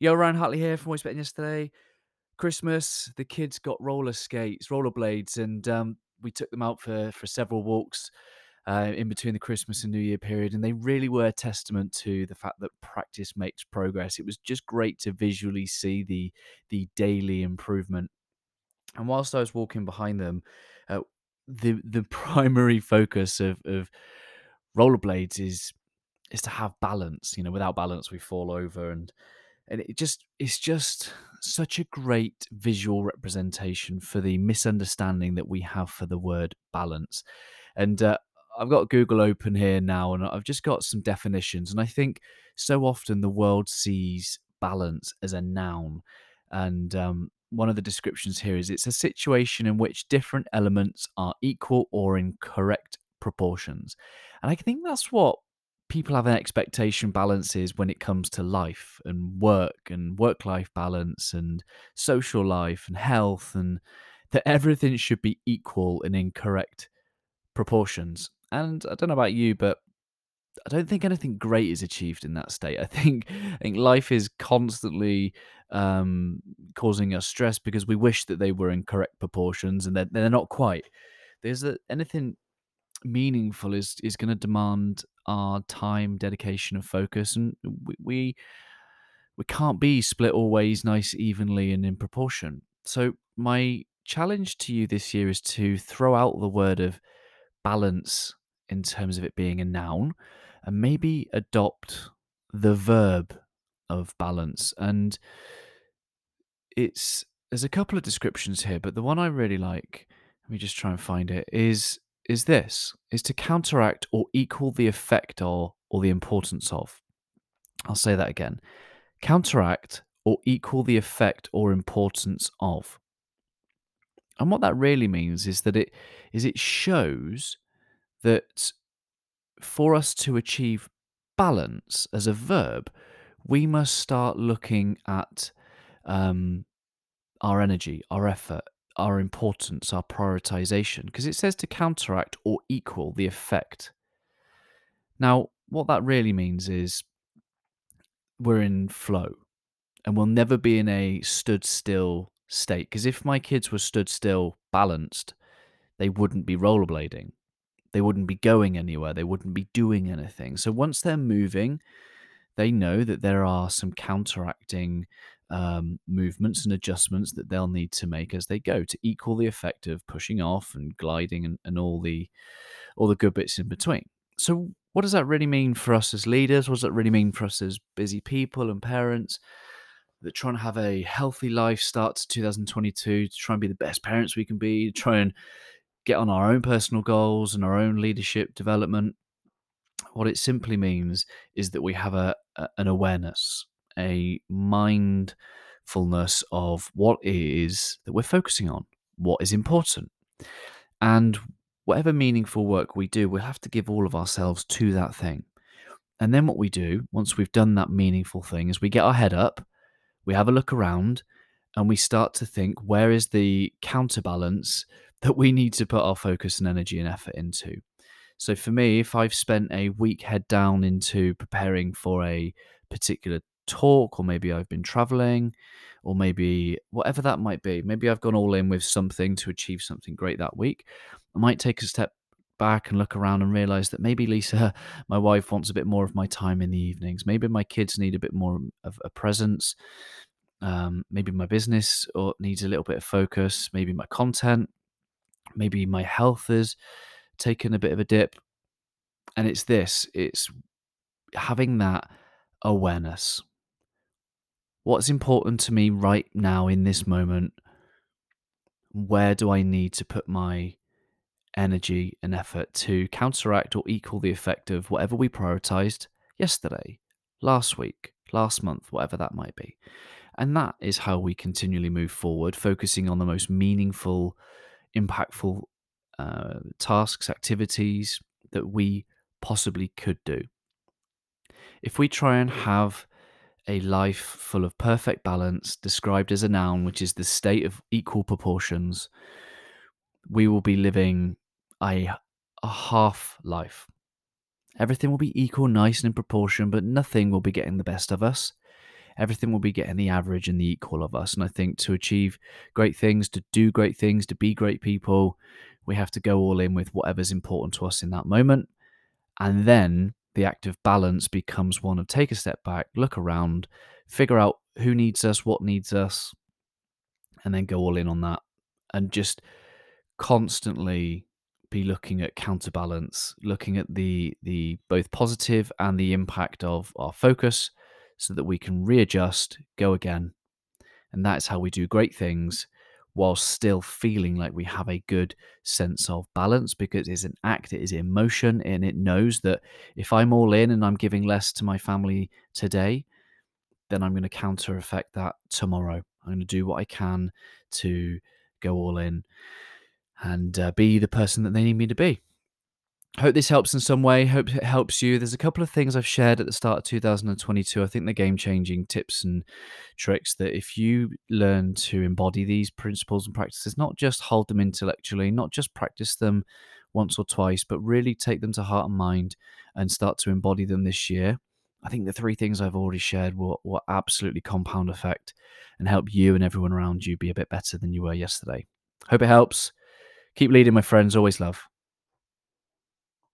Yo, Ryan Hartley here from Always Betting Yesterday. Christmas, the kids got roller skates, roller blades, and um, we took them out for for several walks uh, in between the Christmas and New Year period, and they really were a testament to the fact that practice makes progress. It was just great to visually see the the daily improvement. And whilst I was walking behind them, uh, the the primary focus of of rollerblades is is to have balance. You know, without balance, we fall over and and it just it's just such a great visual representation for the misunderstanding that we have for the word balance. And uh, i've got google open here now and i've just got some definitions and i think so often the world sees balance as a noun and um, one of the descriptions here is it's a situation in which different elements are equal or in correct proportions. And i think that's what people have an expectation balances when it comes to life and work and work life balance and social life and health and that everything should be equal and in correct proportions. And I don't know about you, but I don't think anything great is achieved in that state. I think I think life is constantly um, causing us stress because we wish that they were in correct proportions and they're, they're not quite. There's anything meaningful is is going to demand our time, dedication, and focus, and we, we we can't be split always nice, evenly, and in proportion. So my challenge to you this year is to throw out the word of balance in terms of it being a noun, and maybe adopt the verb of balance. And it's there's a couple of descriptions here, but the one I really like, let me just try and find it, is is this is to counteract or equal the effect or or the importance of. I'll say that again. Counteract or equal the effect or importance of. And what that really means is that it is it shows that for us to achieve balance as a verb, we must start looking at um, our energy, our effort, our importance, our prioritization, because it says to counteract or equal the effect. Now, what that really means is we're in flow and we'll never be in a stood still state. Because if my kids were stood still, balanced, they wouldn't be rollerblading. They wouldn't be going anywhere. They wouldn't be doing anything. So once they're moving, they know that there are some counteracting um, movements and adjustments that they'll need to make as they go to equal the effect of pushing off and gliding and, and all the all the good bits in between. So what does that really mean for us as leaders? What does that really mean for us as busy people and parents that trying to have a healthy life start to 2022 to try and be the best parents we can be, try and get on our own personal goals and our own leadership development? What it simply means is that we have a, a an awareness a mindfulness of what it is that we're focusing on, what is important. And whatever meaningful work we do, we'll have to give all of ourselves to that thing. And then what we do, once we've done that meaningful thing, is we get our head up, we have a look around, and we start to think where is the counterbalance that we need to put our focus and energy and effort into. So for me, if I've spent a week head down into preparing for a particular talk, or maybe I've been traveling, or maybe whatever that might be. Maybe I've gone all in with something to achieve something great that week. I might take a step back and look around and realize that maybe Lisa, my wife, wants a bit more of my time in the evenings. Maybe my kids need a bit more of a presence. Um, maybe my business or needs a little bit of focus. Maybe my content. Maybe my health has taken a bit of a dip. And it's this it's having that awareness what's important to me right now in this moment? Where do I need to put my energy and effort to counteract or equal the effect of whatever we prioritized yesterday, last week, last month, whatever that might be? And that is how we continually move forward, focusing on the most meaningful, impactful uh, tasks, activities that we possibly could do. If we try and have a life full of perfect balance, described as a noun, which is the state of equal proportions, we will be living a, a half life. Everything will be equal, nice, and in proportion, but nothing will be getting the best of us. everything will be getting the average and the equal of us. And I think to achieve great things, to do great things, to be great people, we have to go all in with whatever's important to us in that moment. And then the active balance becomes one of take a step back, look around, figure out who needs us, what needs us, and then go all in on that. And just constantly be looking at counterbalance, looking at the the both positive and the impact of our focus so that we can readjust, go again. And that's how we do great things while still feeling like we have a good sense of balance because it's an act, it is emotion, and it knows that if I'm all in and I'm giving less to my family today, then I'm going to counter effect that tomorrow. I'm going to do what I can to go all in and uh, be the person that they need me to be. Hope this helps in some way. Hope it helps you. There's a couple of things I've shared at the start of 2022. I think the game changing tips and tricks that if you learn to embody these principles and practices, not just hold them intellectually, not just practice them once or twice, but really take them to heart and mind and start to embody them this year. I think the three things I've already shared will, will absolutely compound effect and help you and everyone around you be a bit better than you were yesterday. Hope it helps. Keep leading, my friends. Always love.